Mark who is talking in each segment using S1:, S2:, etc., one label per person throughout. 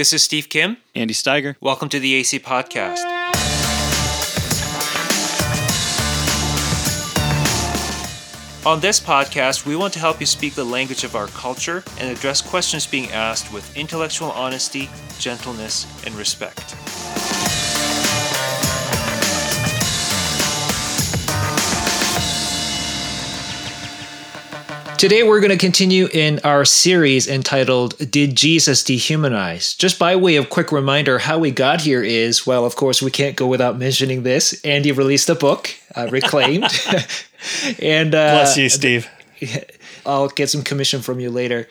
S1: This is Steve Kim.
S2: Andy Steiger.
S1: Welcome to the AC Podcast. On this podcast, we want to help you speak the language of our culture and address questions being asked with intellectual honesty, gentleness, and respect. Today, we're going to continue in our series entitled Did Jesus Dehumanize? Just by way of quick reminder, how we got here is well, of course, we can't go without mentioning this. Andy released a book, uh, Reclaimed. and uh,
S2: Bless you, Steve.
S1: I'll get some commission from you later.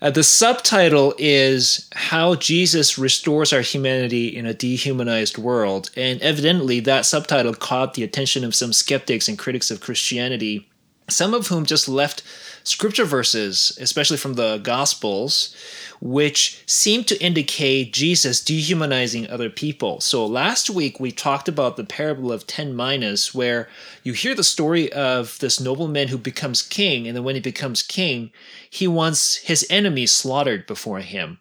S1: Uh, the subtitle is How Jesus Restores Our Humanity in a Dehumanized World. And evidently, that subtitle caught the attention of some skeptics and critics of Christianity, some of whom just left scripture verses, especially from the Gospels, which seem to indicate Jesus dehumanizing other people. So last week we talked about the parable of 10 minas, where you hear the story of this nobleman who becomes king, and then when he becomes king, he wants his enemies slaughtered before him.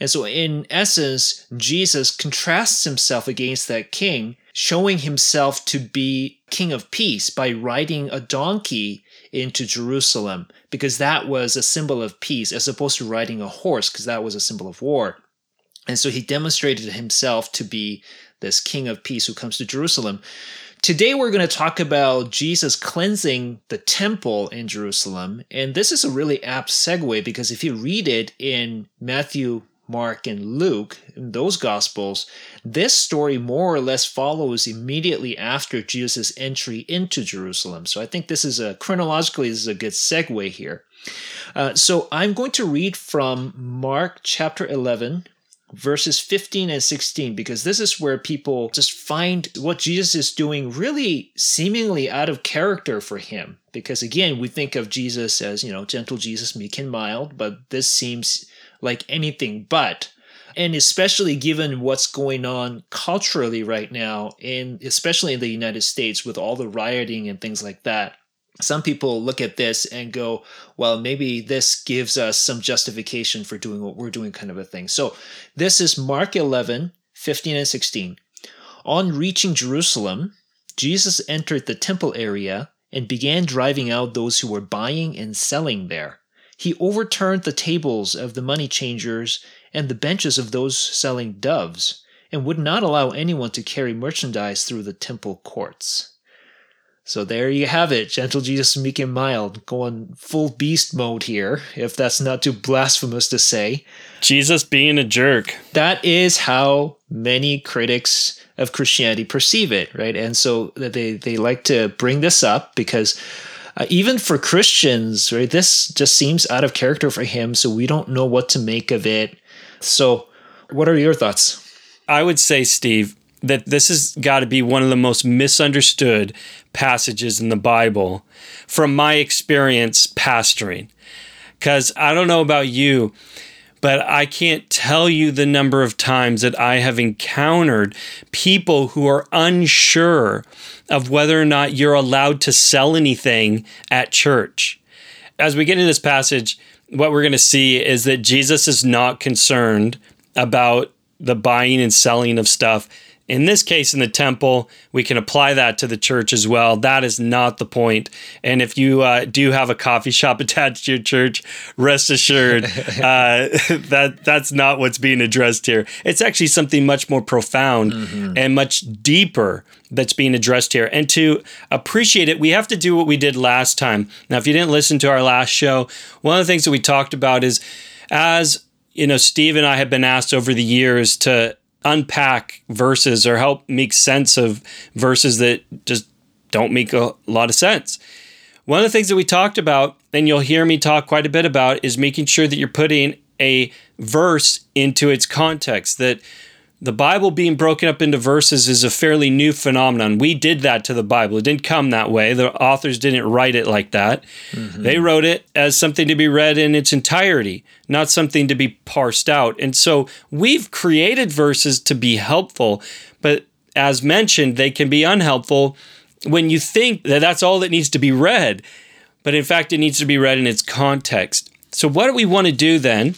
S1: And so, in essence, Jesus contrasts himself against that king, showing himself to be king of peace by riding a donkey into Jerusalem because that was a symbol of peace as opposed to riding a horse because that was a symbol of war. And so he demonstrated himself to be this king of peace who comes to Jerusalem. Today we're going to talk about Jesus cleansing the temple in Jerusalem. And this is a really apt segue because if you read it in Matthew, Mark, and Luke, in those Gospels, this story more or less follows immediately after Jesus' entry into Jerusalem. So I think this is a chronologically, this is a good segue here. Uh, so I'm going to read from Mark chapter 11, verses 15 and 16 because this is where people just find what Jesus is doing really seemingly out of character for him because again we think of Jesus as you know gentle Jesus meek and mild but this seems like anything but. And especially given what's going on culturally right now, and especially in the United States with all the rioting and things like that, some people look at this and go, well, maybe this gives us some justification for doing what we're doing, kind of a thing. So this is Mark 11, 15 and 16. On reaching Jerusalem, Jesus entered the temple area and began driving out those who were buying and selling there. He overturned the tables of the money changers and the benches of those selling doves, and would not allow anyone to carry merchandise through the temple courts. So there you have it, gentle Jesus, meek and mild, going full beast mode here, if that's not too blasphemous to say.
S2: Jesus being a jerk.
S1: That is how many critics of Christianity perceive it, right? And so they, they like to bring this up because uh, even for Christians, right, this just seems out of character for him. So we don't know what to make of it. So, what are your thoughts?
S2: I would say, Steve, that this has got to be one of the most misunderstood passages in the Bible from my experience pastoring. Because I don't know about you, but I can't tell you the number of times that I have encountered people who are unsure of whether or not you're allowed to sell anything at church. As we get into this passage, what we're going to see is that Jesus is not concerned about the buying and selling of stuff in this case, in the temple, we can apply that to the church as well. That is not the point. And if you uh, do have a coffee shop attached to your church, rest assured uh, that that's not what's being addressed here. It's actually something much more profound mm-hmm. and much deeper that's being addressed here. And to appreciate it, we have to do what we did last time. Now, if you didn't listen to our last show, one of the things that we talked about is as you know, Steve and I have been asked over the years to unpack verses or help make sense of verses that just don't make a lot of sense. One of the things that we talked about, and you'll hear me talk quite a bit about, is making sure that you're putting a verse into its context, that the Bible being broken up into verses is a fairly new phenomenon. We did that to the Bible. It didn't come that way. The authors didn't write it like that. Mm-hmm. They wrote it as something to be read in its entirety, not something to be parsed out. And so we've created verses to be helpful, but as mentioned, they can be unhelpful when you think that that's all that needs to be read. But in fact, it needs to be read in its context. So, what do we want to do then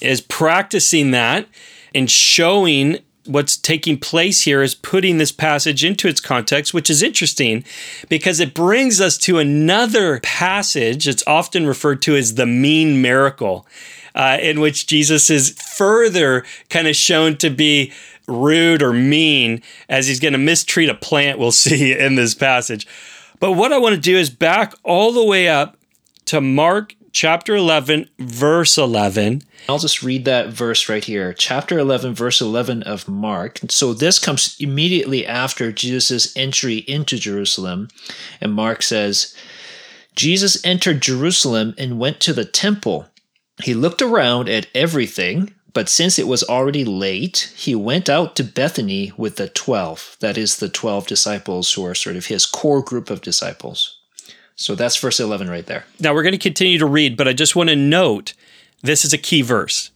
S2: is practicing that and showing what's taking place here is putting this passage into its context, which is interesting because it brings us to another passage. It's often referred to as the mean miracle, uh, in which Jesus is further kind of shown to be rude or mean as he's going to mistreat a plant, we'll see in this passage. But what I want to do is back all the way up to Mark chapter 11, verse 11.
S1: I'll just read that verse right here. Chapter 11, verse 11 of Mark. So this comes immediately after Jesus' entry into Jerusalem. And Mark says, Jesus entered Jerusalem and went to the temple. He looked around at everything, but since it was already late, he went out to Bethany with the 12. That is the 12 disciples who are sort of his core group of disciples. So that's verse 11 right there.
S2: Now we're going to continue to read, but I just want to note this is a key verse.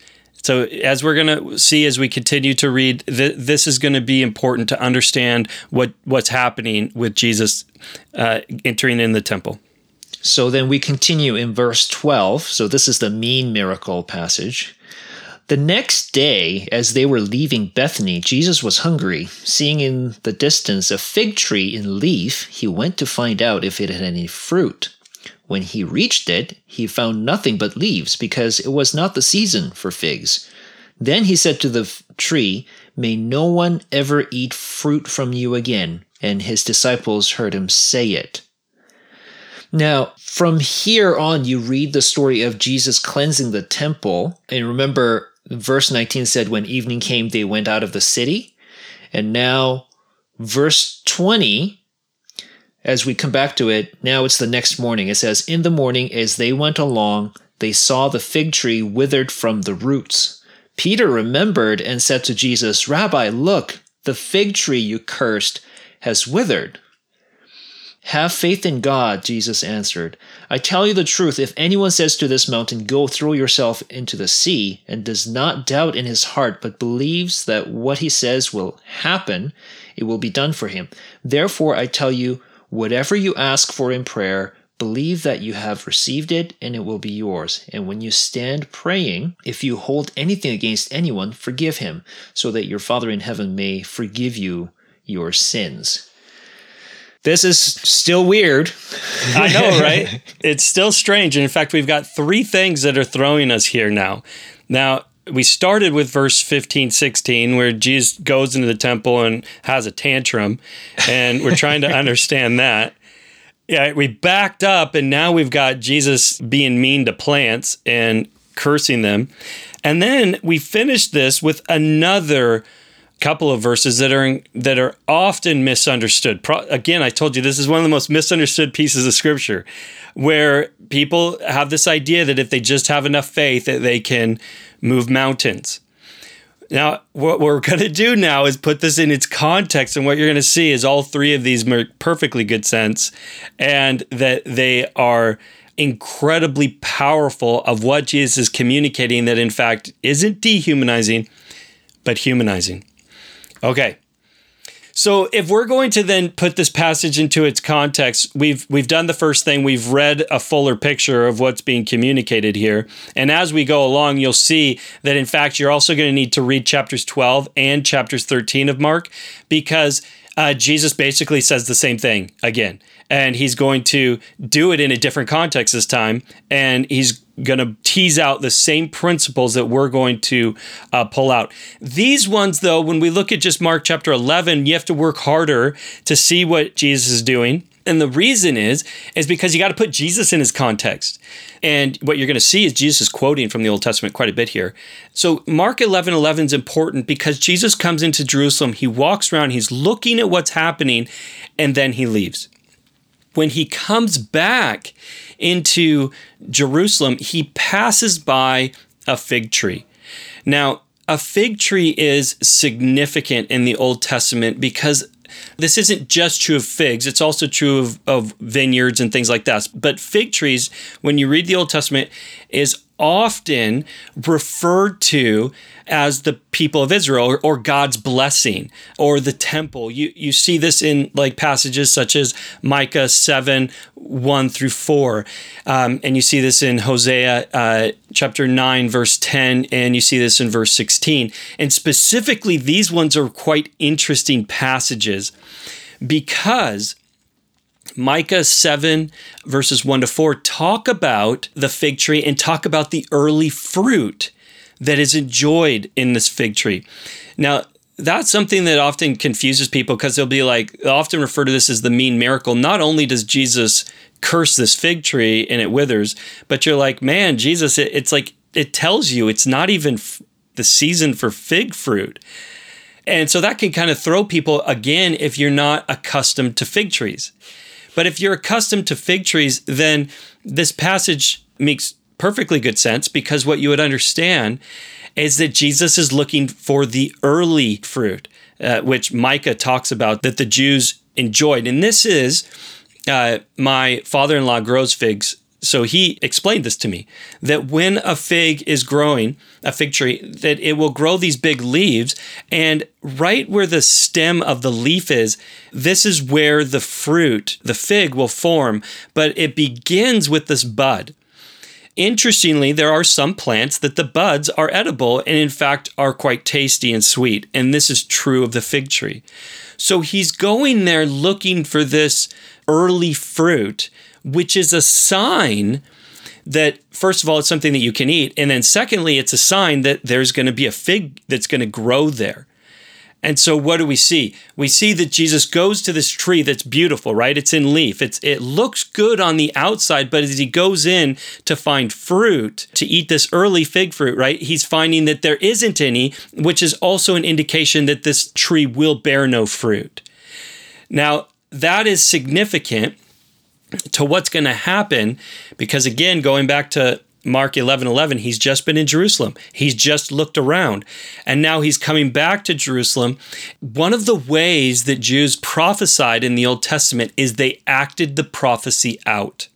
S2: So, as we're going to see as we continue to read, th- this is going to be important to understand what, what's happening with Jesus uh, entering in the temple.
S1: So, then we continue in verse 12. So, this is the mean miracle passage. The next day, as they were leaving Bethany, Jesus was hungry. Seeing in the distance a fig tree in leaf, he went to find out if it had any fruit. When he reached it, he found nothing but leaves, because it was not the season for figs. Then he said to the tree, May no one ever eat fruit from you again. And his disciples heard him say it. Now, from here on, you read the story of Jesus cleansing the temple. And remember, verse 19 said, When evening came, they went out of the city. And now, verse 20, as we come back to it, now it's the next morning. It says, In the morning, as they went along, they saw the fig tree withered from the roots. Peter remembered and said to Jesus, Rabbi, look, the fig tree you cursed has withered. Have faith in God, Jesus answered. I tell you the truth, if anyone says to this mountain, Go throw yourself into the sea, and does not doubt in his heart, but believes that what he says will happen, it will be done for him. Therefore, I tell you, whatever you ask for in prayer, believe that you have received it, and it will be yours. And when you stand praying, if you hold anything against anyone, forgive him, so that your Father in heaven may forgive you your sins. This is still weird.
S2: I know, right? it's still strange. And in fact, we've got three things that are throwing us here now. Now, we started with verse 15, 16, where Jesus goes into the temple and has a tantrum, and we're trying to understand that. Yeah, we backed up, and now we've got Jesus being mean to plants and cursing them. And then we finished this with another couple of verses that are that are often misunderstood. Pro, again, I told you this is one of the most misunderstood pieces of scripture, where people have this idea that if they just have enough faith, that they can move mountains. Now, what we're going to do now is put this in its context, and what you're going to see is all three of these make perfectly good sense, and that they are incredibly powerful of what Jesus is communicating that in fact isn't dehumanizing, but humanizing. Okay. So if we're going to then put this passage into its context, we've we've done the first thing, we've read a fuller picture of what's being communicated here. And as we go along, you'll see that in fact you're also going to need to read chapters 12 and chapters 13 of Mark because uh, Jesus basically says the same thing again. And he's going to do it in a different context this time. And he's going to tease out the same principles that we're going to uh, pull out. These ones, though, when we look at just Mark chapter 11, you have to work harder to see what Jesus is doing. And the reason is, is because you got to put Jesus in his context. And what you're going to see is Jesus is quoting from the Old Testament quite a bit here. So Mark 11 11 is important because Jesus comes into Jerusalem, he walks around, he's looking at what's happening, and then he leaves. When he comes back into Jerusalem, he passes by a fig tree. Now, a fig tree is significant in the Old Testament because this isn't just true of figs, it's also true of, of vineyards and things like that. But fig trees, when you read the Old Testament, is often referred to as the people of Israel or, or, God's blessing or the temple. You, you see this in like passages such as Micah 7 1 through 4. Um, and you see this in Hosea uh, chapter 9, verse 10, and you see this in verse 16. And specifically, these ones are quite interesting passages because Micah 7, verses 1 to 4, talk about the fig tree and talk about the early fruit that is enjoyed in this fig tree. Now, that's something that often confuses people because they'll be like, they'll often refer to this as the mean miracle. Not only does Jesus curse this fig tree and it withers, but you're like, man, Jesus, it, it's like, it tells you it's not even f- the season for fig fruit. And so that can kind of throw people again if you're not accustomed to fig trees. But if you're accustomed to fig trees, then this passage makes perfectly good sense because what you would understand is that Jesus is looking for the early fruit, uh, which Micah talks about that the Jews enjoyed. And this is uh, my father in law grows figs so he explained this to me that when a fig is growing, a fig tree, that it will grow these big leaves. And right where the stem of the leaf is, this is where the fruit, the fig, will form. But it begins with this bud. Interestingly, there are some plants that the buds are edible and, in fact, are quite tasty and sweet. And this is true of the fig tree. So he's going there looking for this early fruit which is a sign that first of all it's something that you can eat and then secondly it's a sign that there's going to be a fig that's going to grow there. And so what do we see? We see that jesus goes to this tree that's beautiful right? It's in leaf. It's it looks good on the outside but as he goes in to find fruit to eat this early fig fruit right he's finding that there isn't any which is also an indication that this tree will bear no fruit. Now that is significant to what's going to happen because again going back to Mark 11 11, he's just been in Jerusalem. He's just looked around. And now he's coming back to Jerusalem. One of the ways that Jews prophesied in the Old Testament is they acted the prophecy out.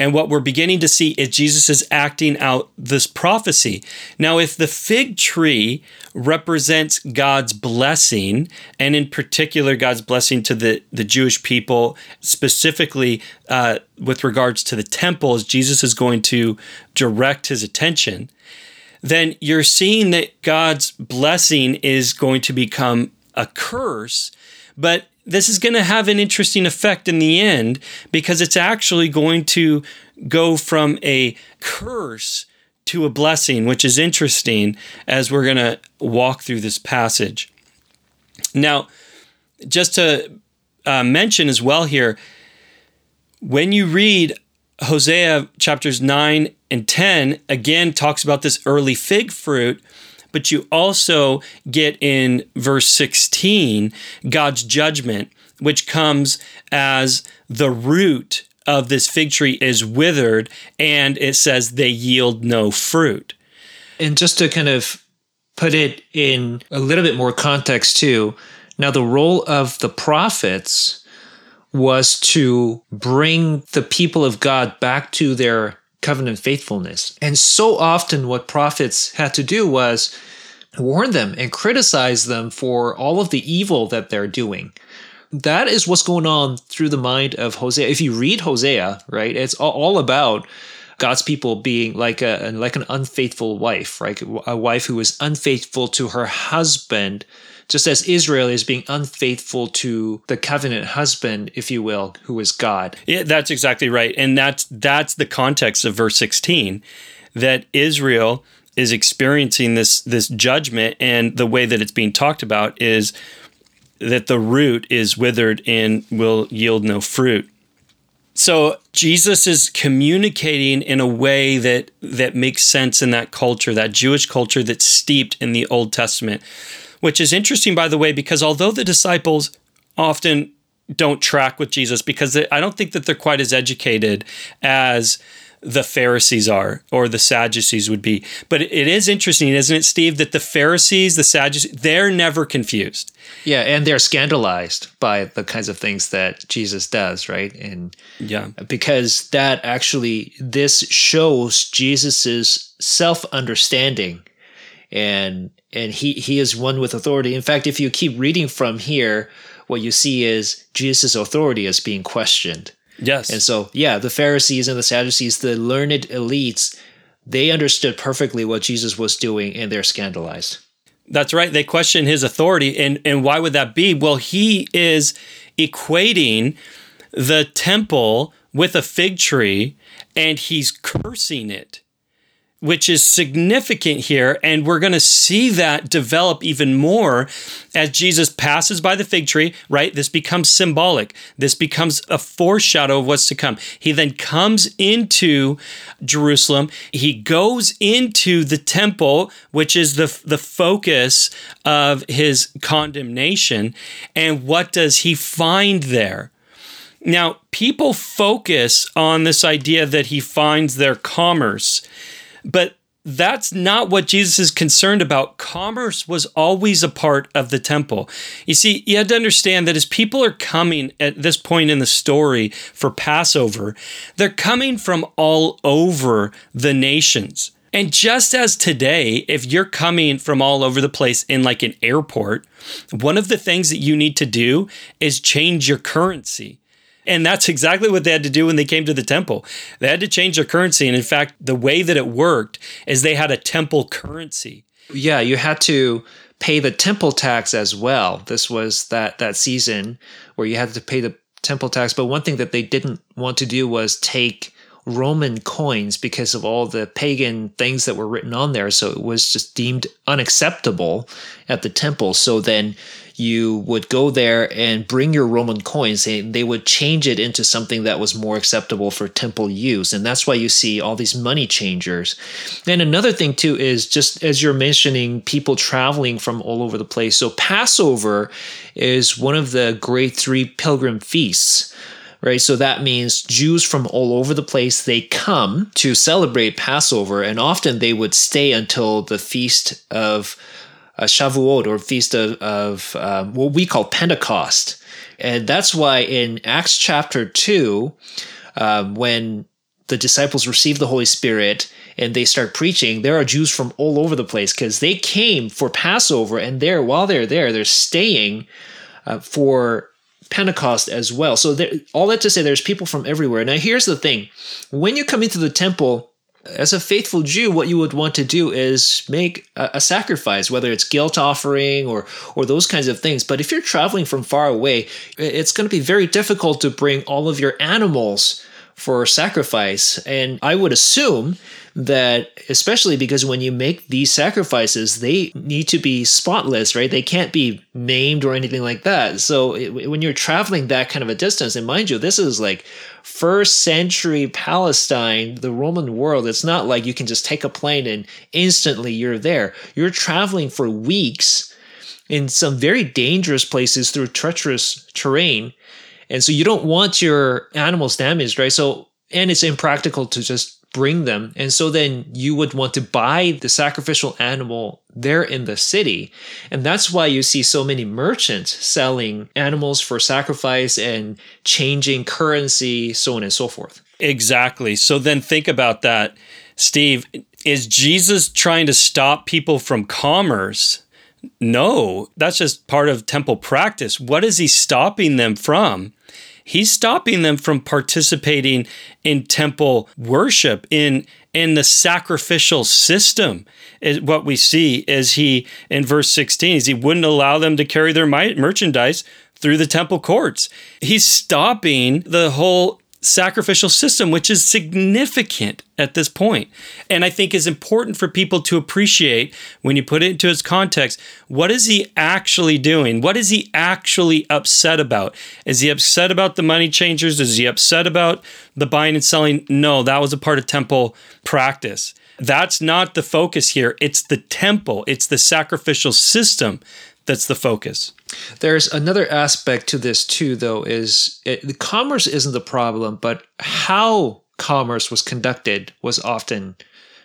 S2: And what we're beginning to see is Jesus is acting out this prophecy. Now, if the fig tree represents God's blessing, and in particular, God's blessing to the, the Jewish people, specifically uh, with regards to the temple, as Jesus is going to direct his attention, then you're seeing that God's blessing is going to become a curse. But this is going to have an interesting effect in the end because it's actually going to go from a curse to a blessing, which is interesting as we're going to walk through this passage. Now, just to uh, mention as well here, when you read Hosea chapters 9 and 10, again talks about this early fig fruit but you also get in verse 16 God's judgment, which comes as the root of this fig tree is withered, and it says they yield no fruit.
S1: And just to kind of put it in a little bit more context, too, now the role of the prophets was to bring the people of God back to their covenant faithfulness. And so often, what prophets had to do was warn them and criticize them for all of the evil that they're doing. That is what's going on through the mind of Hosea. If you read Hosea, right, it's all about God's people being like a like an unfaithful wife, right? A wife who is unfaithful to her husband just as Israel is being unfaithful to the covenant husband, if you will, who is God.
S2: Yeah, that's exactly right. And that's that's the context of verse 16 that Israel is experiencing this this judgment and the way that it's being talked about is that the root is withered and will yield no fruit. So Jesus is communicating in a way that that makes sense in that culture, that Jewish culture that's steeped in the Old Testament which is interesting, by the way, because although the disciples often don't track with Jesus, because I don't think that they're quite as educated as the Pharisees are or the Sadducees would be. But it is interesting, isn't it, Steve, that the Pharisees, the Sadducees, they're never confused.
S1: Yeah, and they're scandalized by the kinds of things that Jesus does, right? And
S2: yeah,
S1: because that actually this shows Jesus's self-understanding and and he he is one with authority. In fact, if you keep reading from here, what you see is Jesus' authority is being questioned.
S2: Yes.
S1: And so, yeah, the Pharisees and the Sadducees, the learned elites, they understood perfectly what Jesus was doing and they're scandalized.
S2: That's right. They question his authority. And, and why would that be? Well, he is equating the temple with a fig tree and he's cursing it which is significant here. And we're going to see that develop even more as Jesus passes by the fig tree, right? This becomes symbolic. This becomes a foreshadow of what's to come. He then comes into Jerusalem. He goes into the temple, which is the, the focus of his condemnation. And what does he find there? Now, people focus on this idea that he finds their commerce but that's not what Jesus is concerned about. Commerce was always a part of the temple. You see, you had to understand that as people are coming at this point in the story for Passover, they're coming from all over the nations. And just as today, if you're coming from all over the place in like an airport, one of the things that you need to do is change your currency. And that's exactly what they had to do when they came to the temple. They had to change their currency. And in fact, the way that it worked is they had a temple currency.
S1: Yeah, you had to pay the temple tax as well. This was that that season where you had to pay the temple tax. But one thing that they didn't want to do was take Roman coins because of all the pagan things that were written on there. So it was just deemed unacceptable at the temple. So then you would go there and bring your Roman coins, and they would change it into something that was more acceptable for temple use. And that's why you see all these money changers. And another thing, too, is just as you're mentioning, people traveling from all over the place. So Passover is one of the great three pilgrim feasts right? So that means Jews from all over the place they come to celebrate Passover, and often they would stay until the feast of uh, Shavuot or feast of, of um, what we call Pentecost. And that's why in Acts chapter 2, um, when the disciples receive the Holy Spirit and they start preaching, there are Jews from all over the place because they came for Passover and there, while they're there, they're staying uh, for Pentecost as well. So there, all that to say, there's people from everywhere. Now, here's the thing: when you come into the temple, as a faithful Jew, what you would want to do is make a, a, sacrifice, whether it's guilt offering or or those kinds of things. But if you're traveling from far away, it's going to be very difficult to bring all of your animals for sacrifice. And I would assume that especially because when you make these sacrifices they need to be spotless right? They can't be maimed or anything like that. So when you're traveling that kind of a distance and mind you this is like first century palestine the roman world it's not like you can just take a plane and instantly you're there. You're traveling for weeks in some very dangerous places through treacherous terrain and so you don't want your animals damaged right? So and it's impractical to just bring them. And so then you would want to buy the sacrificial animal there in the city. And that's why you see so many merchants selling animals for sacrifice and changing currency, so on and so forth.
S2: Exactly. So then think about that, Steve. Is Jesus trying to stop people from commerce? No, that's just part of temple practice. What is he stopping them from? He's stopping them from participating in temple worship in in the sacrificial system is what we see is he in verse 16 is he wouldn't allow them to carry their merchandise through the temple courts. He's stopping the whole sacrificial system, which is significant at this point. And I think is important for people to appreciate when you put it into its context. What is he actually doing? What is he actually upset about? Is he upset about the money changers? Is he upset about the buying and selling? No, that was a part of temple practice. That's not the focus here. It's the temple, it's the sacrificial system that's the focus.
S1: There's another aspect to this too, though, is it, the commerce isn't the problem, but how commerce was conducted was often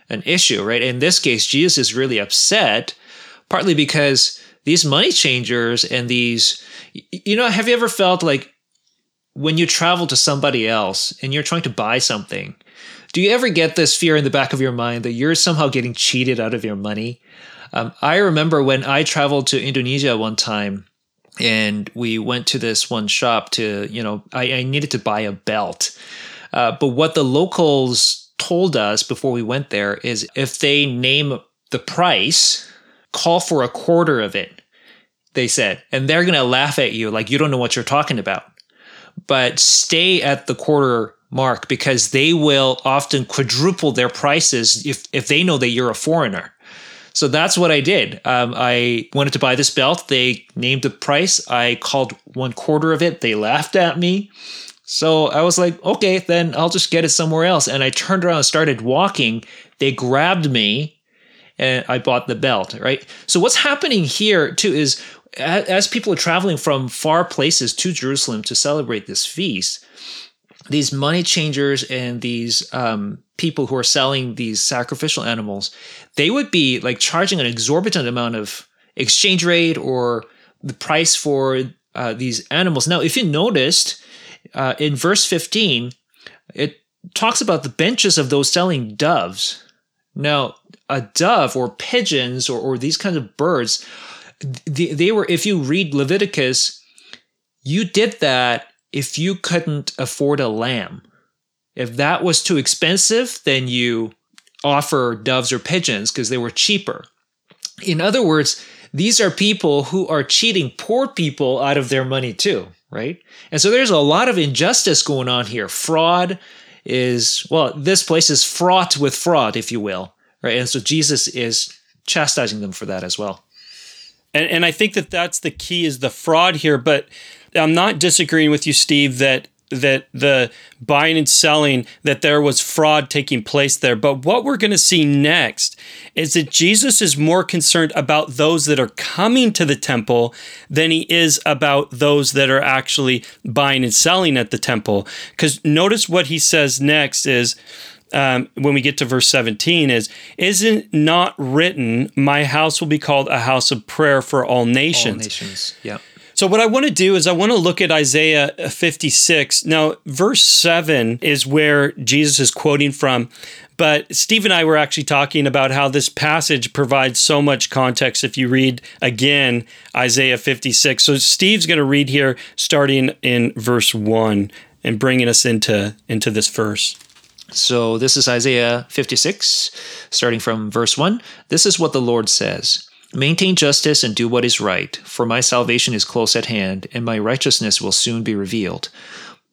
S1: an issue, right? In this case, Jesus is really upset, partly because these money changers and these, you know, have you ever felt like when you travel to somebody else and you're trying to buy something, do you ever get this fear in the back of your mind that you're somehow getting cheated out of your money? Um, I remember when I traveled to Indonesia one time and we went to this one shop to, you know, I, I needed to buy a belt. Uh, but what the locals told us before we went there is if they name the price, call for a quarter of it, they said. And they're going to laugh at you like you don't know what you're talking about. But stay at the quarter mark because they will often quadruple their prices if, if they know that you're a foreigner. So that's what I did. Um, I wanted to buy this belt. They named the price. I called one quarter of it. They laughed at me. So I was like, okay, then I'll just get it somewhere else. And I turned around and started walking. They grabbed me and I bought the belt, right? So what's happening here too is as people are traveling from far places to Jerusalem to celebrate this feast, these money changers and these um, people who are selling these sacrificial animals, they would be like charging an exorbitant amount of exchange rate or the price for uh, these animals. Now, if you noticed uh, in verse 15, it talks about the benches of those selling doves. Now, a dove or pigeons or, or these kinds of birds, they, they were, if you read Leviticus, you did that if you couldn't afford a lamb. If that was too expensive, then you offer doves or pigeons because they were cheaper. In other words, these are people who are cheating poor people out of their money too, right? And so there's a lot of injustice going on here. Fraud is, well, this place is fraught with fraud, if you will, right? And so Jesus is chastising them for that as well.
S2: And, and I think that that's the key is the fraud here, but I'm not disagreeing with you, Steve, that that the buying and selling that there was fraud taking place there. But what we're going to see next is that Jesus is more concerned about those that are coming to the temple than he is about those that are actually buying and selling at the temple. Cuz notice what he says next is um, when we get to verse 17 is isn't not written my house will be called a house of prayer for all nations?
S1: All nations yeah
S2: so, what I want to do is I want to look at Isaiah 56. Now, verse 7 is where Jesus is quoting from. But Steve and I were actually talking about how this passage provides so much context if you read again Isaiah 56. So, Steve's going to read here starting in verse 1 and bringing us into, into this verse.
S1: So, this is Isaiah 56, starting from verse 1. This is what the Lord says. Maintain justice and do what is right, for my salvation is close at hand, and my righteousness will soon be revealed.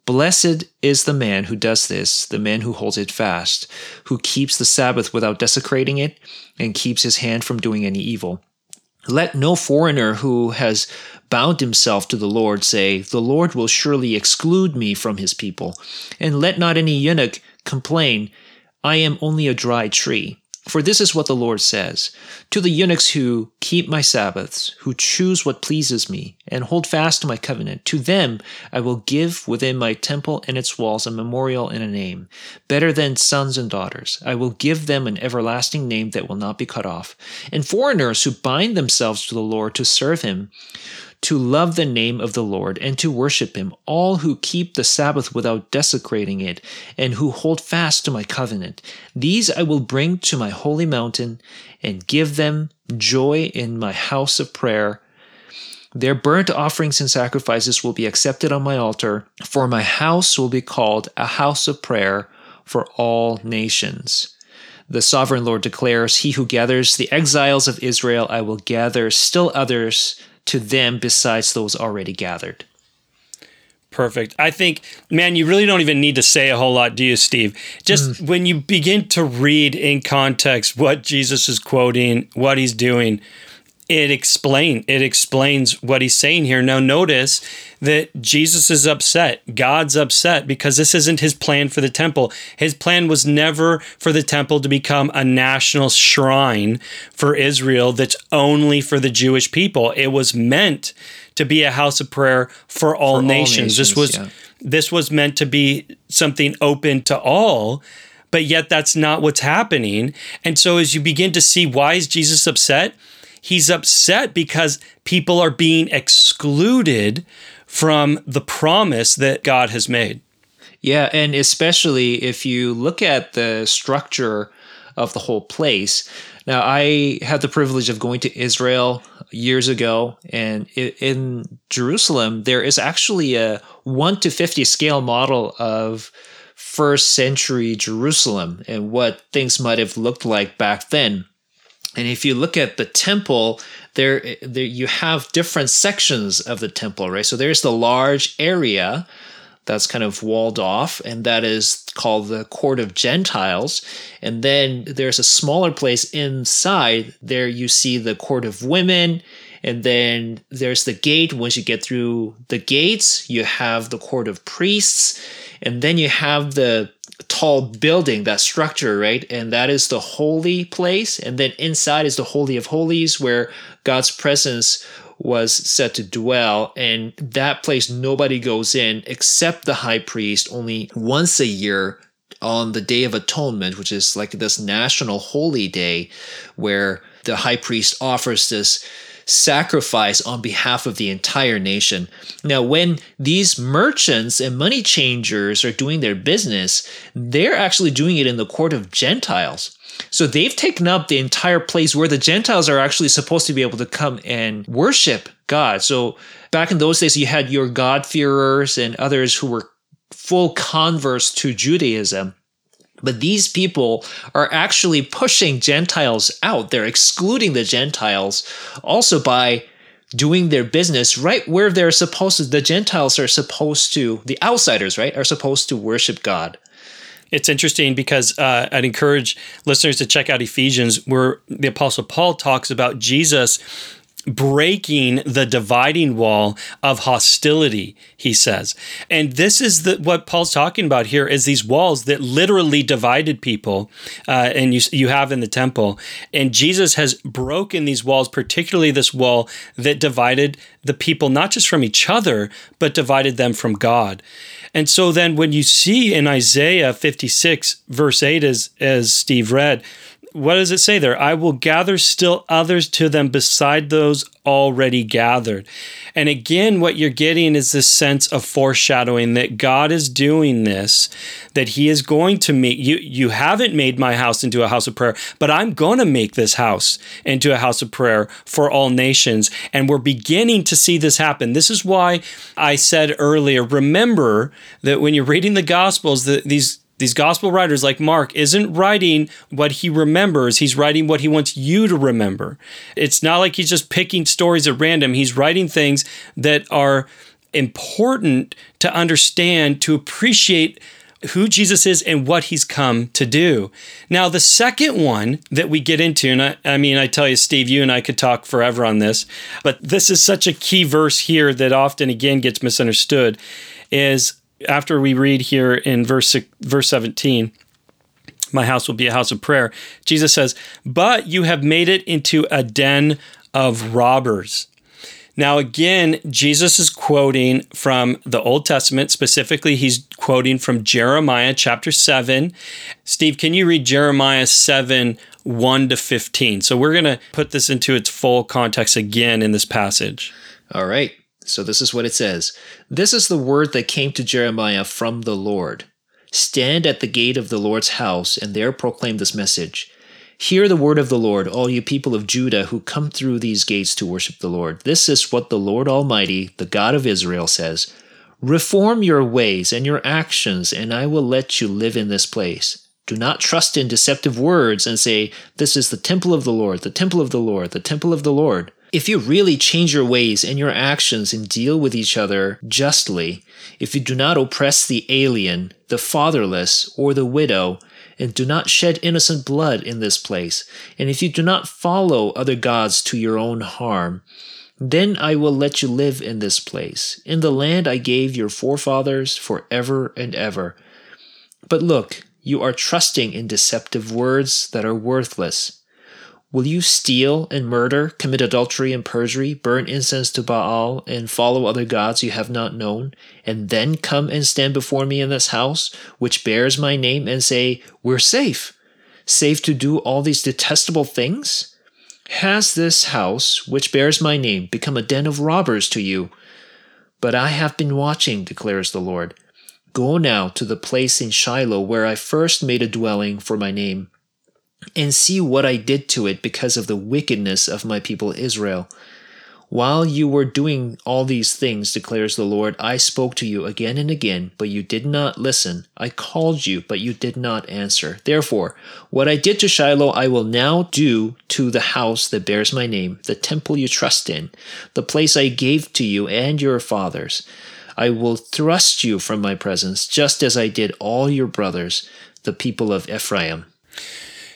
S1: Blessed is the man who does this, the man who holds it fast, who keeps the Sabbath without desecrating it, and keeps his hand from doing any evil. Let no foreigner who has bound himself to the Lord say, The Lord will surely exclude me from his people. And let not any eunuch complain, I am only a dry tree. For this is what the Lord says To the eunuchs who keep my Sabbaths, who choose what pleases me, and hold fast to my covenant, to them I will give within my temple and its walls a memorial and a name, better than sons and daughters. I will give them an everlasting name that will not be cut off. And foreigners who bind themselves to the Lord to serve him, to love the name of the Lord and to worship him, all who keep the Sabbath without desecrating it, and who hold fast to my covenant. These I will bring to my holy mountain and give them joy in my house of prayer. Their burnt offerings and sacrifices will be accepted on my altar, for my house will be called a house of prayer for all nations. The sovereign Lord declares, He who gathers the exiles of Israel, I will gather still others to them besides those already gathered.
S2: Perfect. I think, man, you really don't even need to say a whole lot, do you, Steve? Just mm. when you begin to read in context what Jesus is quoting, what he's doing, it explain it explains what he's saying here. Now notice that Jesus is upset. God's upset because this isn't his plan for the temple. His plan was never for the temple to become a national shrine for Israel that's only for the Jewish people. It was meant to be a house of prayer for all, for nations. all nations. This was yeah. this was meant to be something open to all but yet that's not what's happening. And so as you begin to see why is Jesus upset? He's upset because people are being excluded from the promise that God has made.
S1: Yeah, and especially if you look at the structure of the whole place. Now, I had the privilege of going to Israel years ago, and in Jerusalem, there is actually a 1 to 50 scale model of first century Jerusalem and what things might have looked like back then. And if you look at the temple, there, there you have different sections of the temple, right? So there's the large area that's kind of walled off, and that is called the court of Gentiles. And then there's a smaller place inside. There you see the court of women, and then there's the gate. Once you get through the gates, you have the court of priests, and then you have the tall building, that structure, right? And that is the holy place. And then inside is the Holy of Holies, where God's presence was set to dwell. And that place, nobody goes in except the high priest only once a year on the Day of Atonement, which is like this national holy day where the high priest offers this sacrifice on behalf of the entire nation. Now, when these merchants and money changers are doing their business, they're actually doing it in the court of Gentiles. So they've taken up the entire place where the Gentiles are actually supposed to be able to come and worship God. So back in those days, you had your God-fearers and others who were full converts to Judaism. But these people are actually pushing Gentiles out. They're excluding the Gentiles also by doing their business right where they're supposed to. The Gentiles are supposed to, the outsiders, right, are supposed to worship God.
S2: It's interesting because uh, I'd encourage listeners to check out Ephesians, where the Apostle Paul talks about Jesus breaking the dividing wall of hostility he says. And this is the, what paul's talking about here is these walls that literally divided people uh, and you, you have in the temple. And jesus has broken these walls particularly this wall that divided the people not just from each other but divided them from god. And so then when you see in isaiah 56 verse 8 as, as steve read what does it say there? I will gather still others to them beside those already gathered. And again, what you're getting is this sense of foreshadowing that God is doing this, that He is going to make you. You haven't made my house into a house of prayer, but I'm going to make this house into a house of prayer for all nations. And we're beginning to see this happen. This is why I said earlier remember that when you're reading the Gospels, that these these gospel writers like Mark isn't writing what he remembers, he's writing what he wants you to remember. It's not like he's just picking stories at random, he's writing things that are important to understand, to appreciate who Jesus is and what he's come to do. Now, the second one that we get into, and I, I, mean, I tell you, Steve, you and I could talk forever on this, but this is such a key verse here that often again gets misunderstood, is after we read here in verse verse 17 my house will be a house of prayer jesus says but you have made it into a den of robbers. Now again jesus is quoting from the old testament. Specifically he's quoting from jeremiah chapter 7 steve can you read jeremiah 7 1 to 15 so we're going to put this into its full context again in this passage.
S1: All right so this is what it says This is the word that came to Jeremiah from the Lord. Stand at the gate of the Lord's house and there proclaim this message. Hear the word of the Lord, all you people of Judah who come through these gates to worship the Lord. This is what the Lord Almighty, the God of Israel, says Reform your ways and your actions, and I will let you live in this place. Do not trust in deceptive words and say, This is the temple of the Lord, the temple of the Lord, the temple of the Lord. If you really change your ways and your actions and deal with each other justly, if you do not oppress the alien, the fatherless, or the widow, and do not shed innocent blood in this place. And if you do not follow other gods to your own harm, then I will let you live in this place, in the land I gave your forefathers for ever and ever. But look, you are trusting in deceptive words that are worthless. Will you steal and murder, commit adultery and perjury, burn incense to Baal, and follow other gods you have not known, and then come and stand before me in this house, which bears my name, and say, We're safe? Safe to do all these detestable things? Has this house, which bears my name, become a den of robbers to you? But I have been watching, declares the Lord. Go now to the place in Shiloh where I first made a dwelling for my name and see what I did to it because of the wickedness of my people Israel. While you were doing all these things, declares the Lord, I spoke to you again and again, but you did not listen. I called you, but you did not answer. Therefore, what I did to Shiloh, I will now do to the house that bears my name, the temple you trust in, the place I gave to you and your fathers. I will thrust you from my presence, just as I did all your brothers, the people of Ephraim.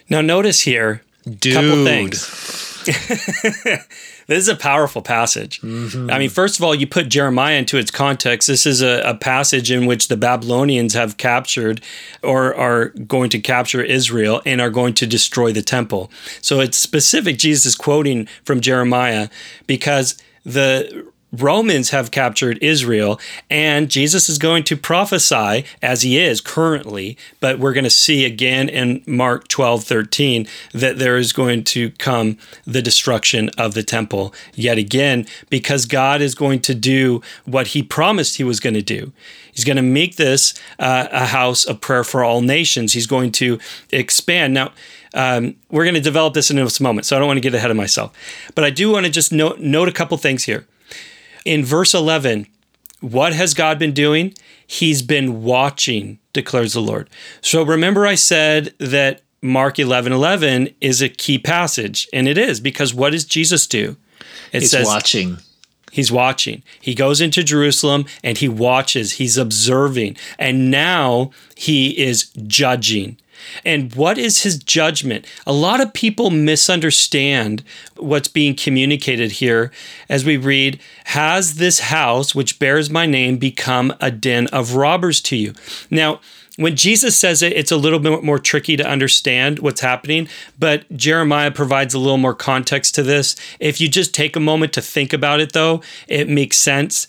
S2: Now, notice here
S1: Dude.
S2: couple things. this is a powerful passage.
S1: Mm-hmm.
S2: I mean, first of all, you put Jeremiah into its context. This is a, a, passage in which the Babylonians have captured or are going to capture Israel and are going to destroy the temple. So it's specific. Jesus is quoting from Jeremiah because the Romans have captured Israel, and Jesus is going to prophesy as he is currently, but we're going to see again in Mark 12 13 that there is going to come the destruction of the temple yet again, because God is going to do what he promised he was going to do. He's going to make this uh, a house of prayer for all nations. He's going to expand. Now, um, we're going to develop this in a moment, so I don't want to get ahead of myself. But I do want to just note, note a couple things here in verse 11, what has God been doing? He's been watching, declares the Lord. So remember, I said that Mark 11 11 is a key passage, and it is because what does Jesus do?
S1: It he's says, watching.
S2: He's watching. He goes into Jerusalem and he watches, he's observing, and now he is judging. And what is his judgment? A lot of people misunderstand what's being communicated here as we read, Has this house, which bears my name, become a den of robbers to you? Now, when Jesus says it, it's a little bit more tricky to understand what's happening, but Jeremiah provides a little more context to this. If you just take a moment to think about it, though, it makes sense.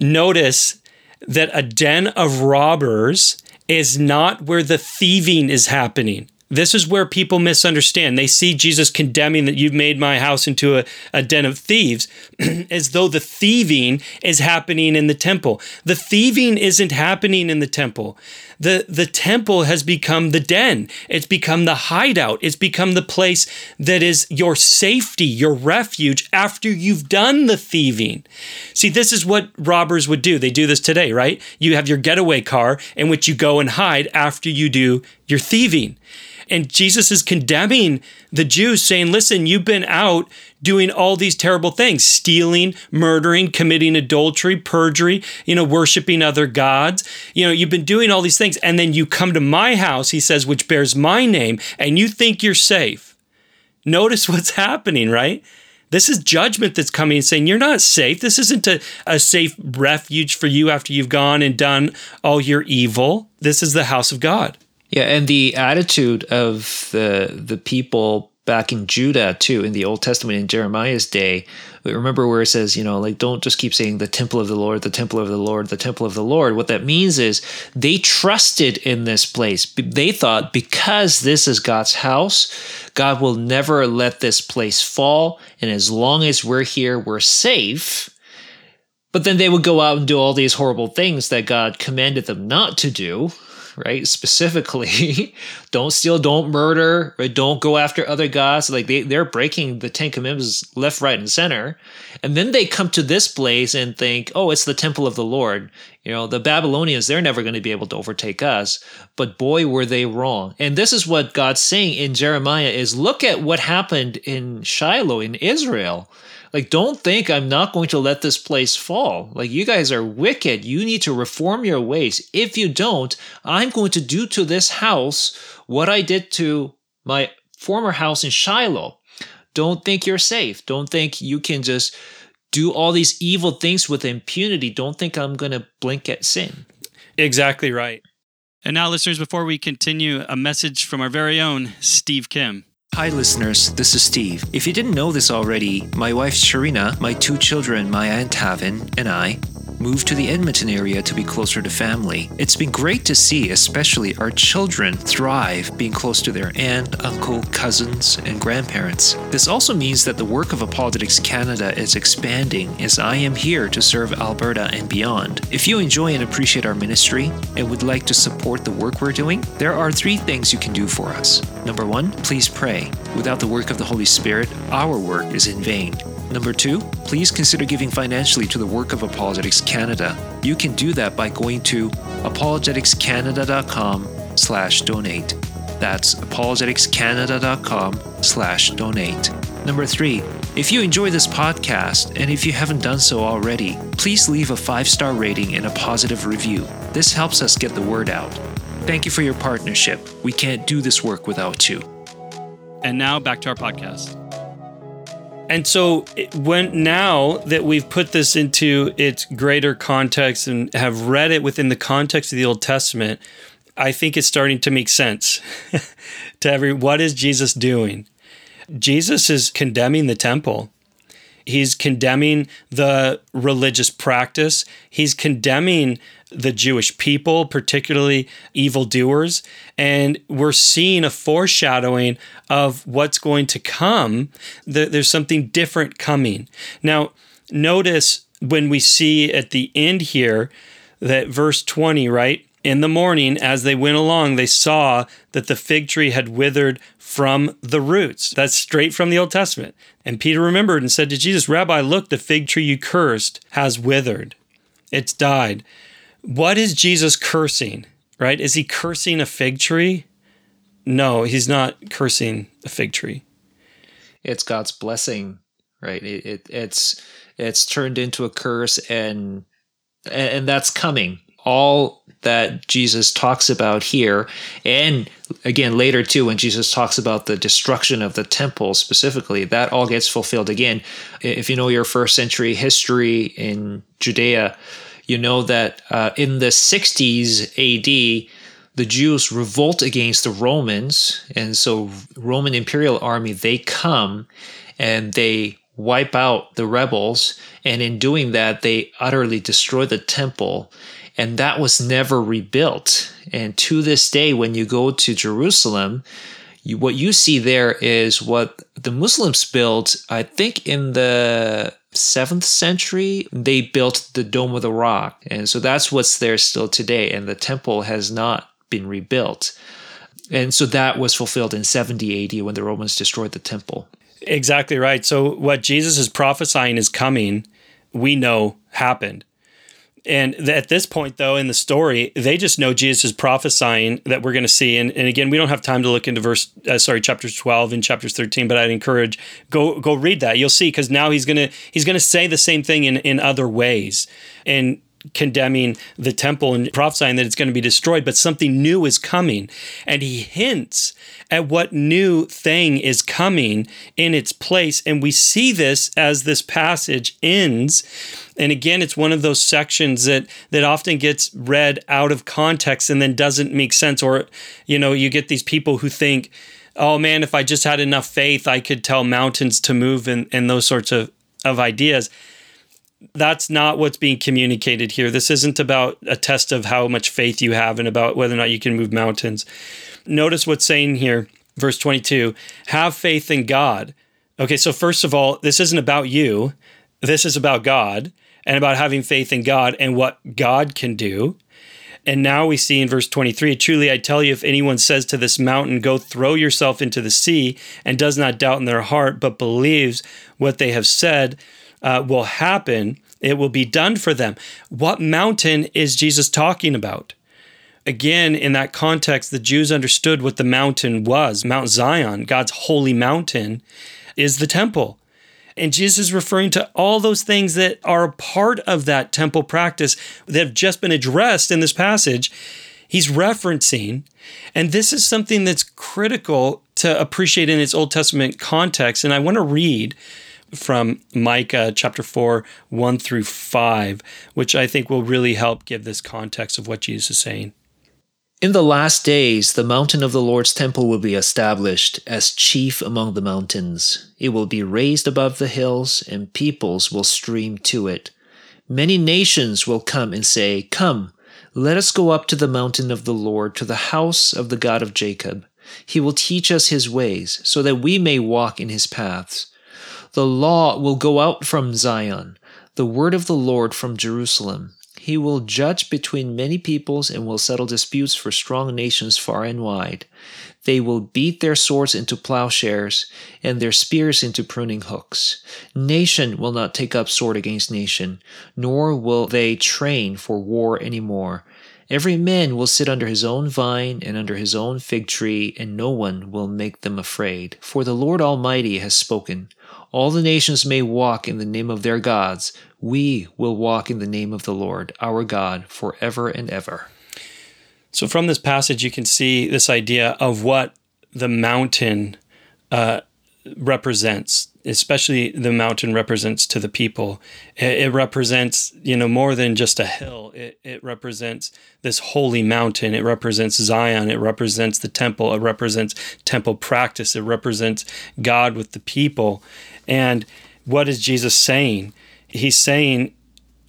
S2: Notice that a den of robbers is not where the thieving is happening. This is where people misunderstand. They see Jesus condemning that you've made my house into a, a den of thieves, as though the thieving is happening in the temple. The thieving isn't happening in the temple. The, the temple has become the den, it's become the hideout, it's become the place that is your safety, your refuge after you've done the thieving. See, this is what robbers would do. They do this today, right? You have your getaway car in which you go and hide after you do your thieving. And Jesus is condemning the Jews, saying, Listen, you've been out doing all these terrible things stealing, murdering, committing adultery, perjury, you know, worshiping other gods. You know, you've been doing all these things. And then you come to my house, he says, which bears my name, and you think you're safe. Notice what's happening, right? This is judgment that's coming and saying, You're not safe. This isn't a, a safe refuge for you after you've gone and done all your evil. This is the house of God.
S1: Yeah, and the attitude of the the people back in Judah too, in the Old Testament in Jeremiah's day. Remember where it says, you know, like don't just keep saying the temple of the Lord, the temple of the Lord, the temple of the Lord. What that means is they trusted in this place. They thought because this is God's house, God will never let this place fall, and as long as we're here, we're safe. But then they would go out and do all these horrible things that God commanded them not to do right? Specifically, don't steal, don't murder, right? Don't go after other gods. Like they, they're breaking the Ten Commandments left, right, and center. And then they come to this place and think, oh, it's the temple of the Lord. You know, the Babylonians, they're never going to be able to overtake us. But boy, were they wrong. And this is what God's saying in Jeremiah is look at what happened in Shiloh in Israel. Like, don't think I'm not going to let this place fall. Like, you guys are wicked. You need to reform your ways. If you don't, I'm going to do to this house what I did to my former house in Shiloh. Don't think you're safe. Don't think you can just do all these evil things with impunity. Don't think I'm going to blink at sin.
S2: Exactly right.
S3: And now, listeners, before we continue, a message from our very own Steve Kim.
S1: Hi, listeners. This is Steve. If you didn't know this already, my wife Sharina, my two children, Maya and Tavin, and I moved to the Edmonton area to be closer to family. It's been great to see, especially our children, thrive being close to their aunt, uncle, cousins, and grandparents. This also means that the work of Apologetics Canada is expanding as I am here to serve Alberta and beyond. If you enjoy and appreciate our ministry and would like to support the work we're doing, there are three things you can do for us. Number one, please pray. Without the work of the Holy Spirit, our work is in vain. Number two, please consider giving financially to the work of Apologetics Canada. You can do that by going to apologeticscanada.com slash donate. That's apologeticscanada.com slash donate. Number three, if you enjoy this podcast, and if you haven't done so already, please leave a five star rating and a positive review. This helps us get the word out. Thank you for your partnership. We can't do this work without you.
S3: And now back to our podcast.
S2: And so when now that we've put this into its greater context and have read it within the context of the Old Testament, I think it's starting to make sense to every what is Jesus doing? Jesus is condemning the temple. He's condemning the religious practice. He's condemning the Jewish people, particularly evildoers. And we're seeing a foreshadowing of what's going to come. There's something different coming. Now, notice when we see at the end here that verse 20, right? In the morning, as they went along, they saw that the fig tree had withered from the roots. That's straight from the Old Testament. And Peter remembered and said to Jesus, Rabbi, look, the fig tree you cursed has withered. It's died. What is Jesus cursing, right? Is he cursing a fig tree? No, he's not cursing a fig tree.
S1: It's God's blessing, right? It, it, it's it's turned into a curse and and that's coming. All that Jesus talks about here, and again later too, when Jesus talks about the destruction of the temple specifically, that all gets fulfilled again. If you know your first century history in Judea, you know that uh, in the 60s AD, the Jews revolt against the Romans, and so Roman imperial army they come and they wipe out the rebels, and in doing that they utterly destroy the temple, and that was never rebuilt. And to this day, when you go to Jerusalem, you, what you see there is what the Muslims built, I think, in the seventh century, they built the Dome of the Rock. And so that's what's there still today. And the temple has not been rebuilt. And so that was fulfilled in 70 AD when the Romans destroyed the temple.
S2: Exactly right. So what Jesus is prophesying is coming, we know happened. And at this point, though, in the story, they just know Jesus is prophesying that we're going to see. And, and again, we don't have time to look into verse, uh, sorry, chapters twelve and chapters thirteen. But I'd encourage go go read that. You'll see because now he's gonna he's gonna say the same thing in in other ways. And condemning the temple and prophesying that it's going to be destroyed, but something new is coming. And he hints at what new thing is coming in its place. And we see this as this passage ends. And again, it's one of those sections that that often gets read out of context and then doesn't make sense. Or, you know, you get these people who think, oh man, if I just had enough faith, I could tell mountains to move and, and those sorts of, of ideas that's not what's being communicated here. This isn't about a test of how much faith you have and about whether or not you can move mountains. Notice what's saying here, verse 22 have faith in God. Okay, so first of all, this isn't about you, this is about God and about having faith in God and what God can do. And now we see in verse 23 Truly I tell you, if anyone says to this mountain, Go throw yourself into the sea, and does not doubt in their heart, but believes what they have said, uh, will happen, it will be done for them. What mountain is Jesus talking about? Again, in that context, the Jews understood what the mountain was. Mount Zion, God's holy mountain, is the temple. And Jesus is referring to all those things that are a part of that temple practice that have just been addressed in this passage. he's referencing, and this is something that's critical to appreciate in its Old Testament context. And I want to read from Micah chapter 4, 1 through 5, which I think will really help give this context of what Jesus is saying.
S1: In the last days, the mountain of the Lord's temple will be established as chief among the mountains. It will be raised above the hills, and peoples will stream to it. Many nations will come and say, Come, let us go up to the mountain of the Lord, to the house of the God of Jacob. He will teach us his ways, so that we may walk in his paths. The law will go out from Zion, the word of the Lord from Jerusalem. He will judge between many peoples and will settle disputes for strong nations far and wide. They will beat their swords into plowshares and their spears into pruning hooks. Nation will not take up sword against nation, nor will they train for war any more. Every man will sit under his own vine and under his own fig tree, and no one will make them afraid. For the Lord Almighty has spoken. All the nations may walk in the name of their gods. We will walk in the name of the Lord, our God, forever and ever.
S2: So, from this passage, you can see this idea of what the mountain uh, represents, especially the mountain represents to the people. It, represents, you know, more than just a hill. It, it represents this holy mountain. It represents Zion. It represents the temple. It represents temple practice. It represents God with the people. And what is Jesus saying? He's saying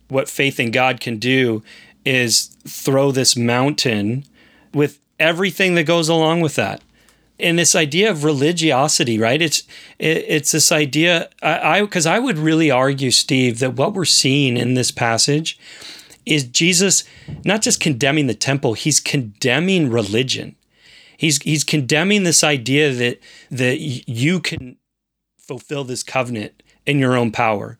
S2: what faith in God can do is throw this mountain with everything that goes along with that. And this idea of religiosity, right? It's it, it's this idea. I because I, I would really argue, Steve, that what we're seeing in this passage is Jesus not just condemning the temple; he's condemning religion. He's he's condemning this idea that that you can fulfill this covenant in your own power.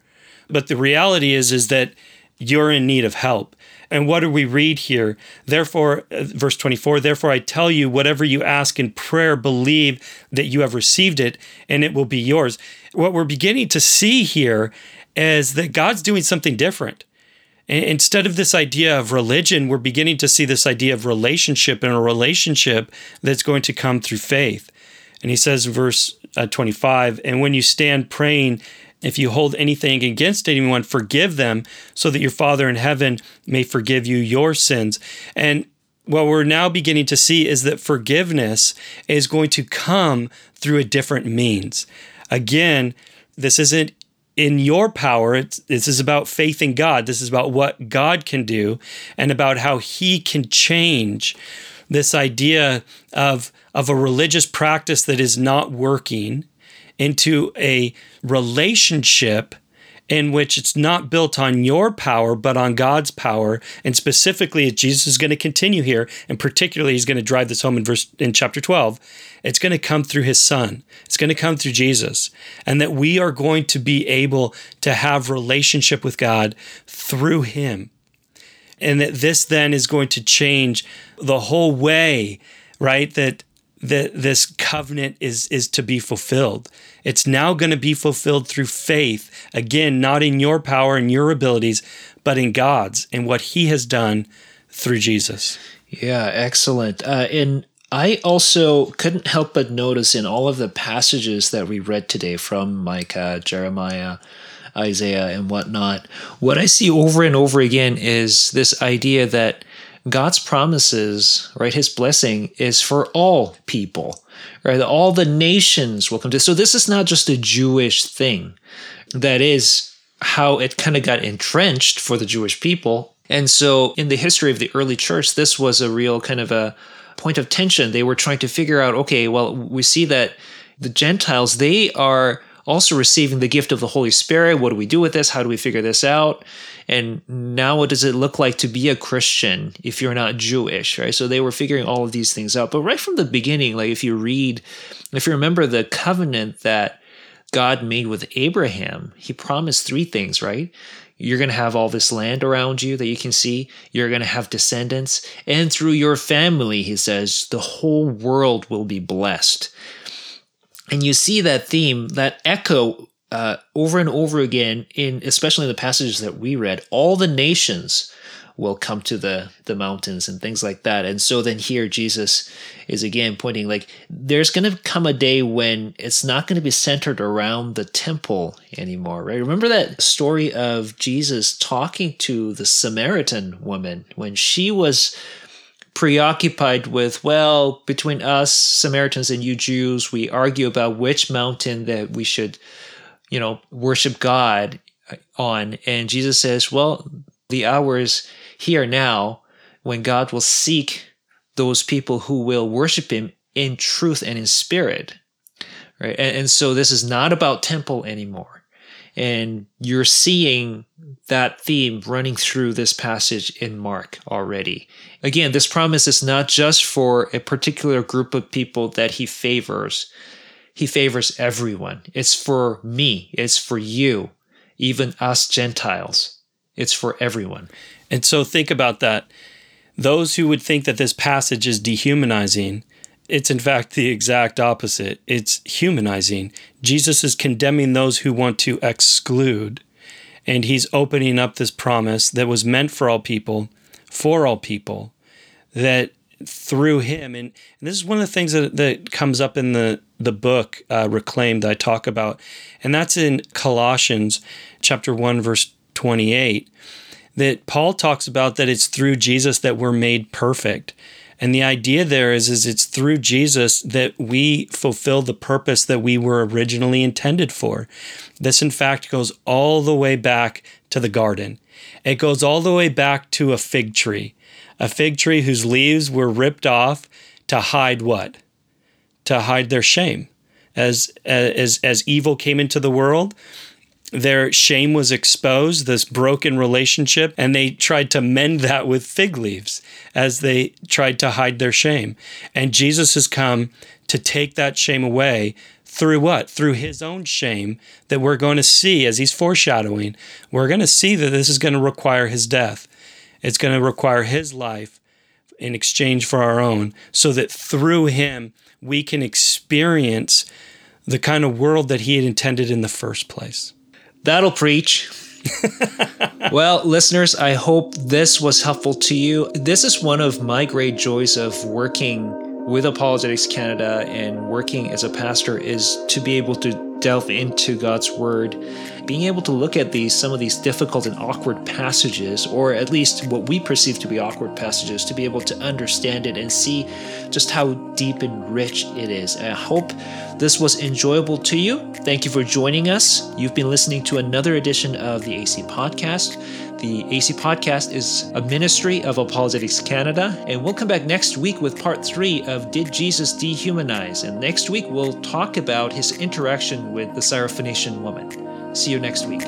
S2: But the reality is is that you're in need of help. And what do we read here? Therefore, uh, verse 24, therefore I tell you, whatever you ask in prayer, believe that you have received it and it will be yours. What we're beginning to see here is that God's doing something different. Instead of this idea of religion, we're beginning to see this idea of relationship and a relationship that's going to come through faith. And he says, verse uh, 25, and when you stand praying, if you hold anything against anyone, forgive them so that your Father in heaven may forgive you your sins. And what we're now beginning to see is that forgiveness is going to come through a different means. Again, this isn't in your power. It's, this is about faith in God. This is about what God can do and about how He can change this idea of of a religious practice that is not working into a relationship in which it's not built on your power, but on God's power. And specifically, Jesus is going to continue here, and particularly, he's going to drive this home in verse in chapter 12. It's going to come through his son. It's going to come through Jesus. And that we are going to be able to have relationship with God through him. And that this then is going to change the whole way, right? That that this covenant is is to be fulfilled. It's now going to be fulfilled through faith. Again, not in your power and your abilities, but in God's and what He has done through Jesus.
S1: Yeah, excellent. Uh, and I also couldn't help but notice in all of the passages that we read today from Micah, Jeremiah, Isaiah, and whatnot, what I see over and over again is this idea that God's promises, right, his blessing is for all people, right? All the nations will come to. So this is not just a Jewish thing. That is how it kind of got entrenched for the Jewish people. And so in the history of the early church, this was a real kind of a point of tension. They were trying to figure out, okay, well, we see that the Gentiles, they are also receiving the gift of the Holy Spirit. What do we do with this? How do we figure this out? And now, what does it look like to be a Christian if you're not Jewish, right? So they were figuring all of these things out. But right from the beginning, like if you read, if you remember the covenant that God made with Abraham, he promised three things, right? You're going to have all this land around you that you can see. You're going to have descendants. And through your family, he says, the whole world will be blessed. And you see that theme, that echo uh, over and over again in especially in the passages that we read all the nations will come to the the mountains and things like that. And so then here jesus is again pointing like there's going to come a day when it's not going to be centered around the temple anymore right? Remember that story of jesus talking to the samaritan woman when she was preoccupied with, well, between us Samaritans and you Jews, we argue about which mountain that we should, you know, worship God on. And Jesus says, well, the hour is here now when God will seek those people who will worship him in truth and in spirit. Right. And, and so this is not about temple anymore. And you're seeing that theme running through this passage in Mark already. Again, this promise is not just for a particular group of people that he favors. He favors everyone. It's for me. It's for you, even us Gentiles. It's for everyone.
S2: And so think about that. Those who would think that this passage is dehumanizing, it's in fact the exact opposite. It's humanizing. Jesus is condemning those who want to exclude, and he's opening up this promise that was meant for all people, for all people, that through him, and, and this is one of the things that, that comes up in the, the book uh, Reclaimed that I talk about, and that's in Colossians chapter 1, verse 28, that Paul talks about that it's through Jesus that we're made perfect. And the idea there is, is it's through Jesus that we fulfill the purpose that we were originally intended for. This, in fact, goes all the way back to the garden. It goes all the way back to a fig tree, a fig tree whose leaves were ripped off to hide what? To hide their shame. As, as, as evil came into the world, their shame was exposed, this broken relationship, and they tried to mend that with fig leaves as they tried to hide their shame. And Jesus has come to take that shame away through what? Through his own shame that we're going to see as he's foreshadowing. We're going to see that this is going to require his death. It's going to require his life in exchange for our own, so that through him we can experience the kind of world that he had intended in the first place.
S1: That'll preach. well, listeners, I hope this was helpful to you. This is one of my great joys of working with Apologetics Canada and working as a pastor is to be able to delve into God's word, being able to look at these some of these difficult and awkward passages or at least what we perceive to be awkward passages to be able to understand it and see just how deep and rich it is. I hope this was enjoyable to you. Thank you for joining us. You've been listening to another edition of the AC Podcast. The AC Podcast is a ministry of Apologetics Canada, and we'll come back next week with part three of Did Jesus Dehumanize? And next week we'll talk about his interaction with the Syrophoenician woman. See you next week.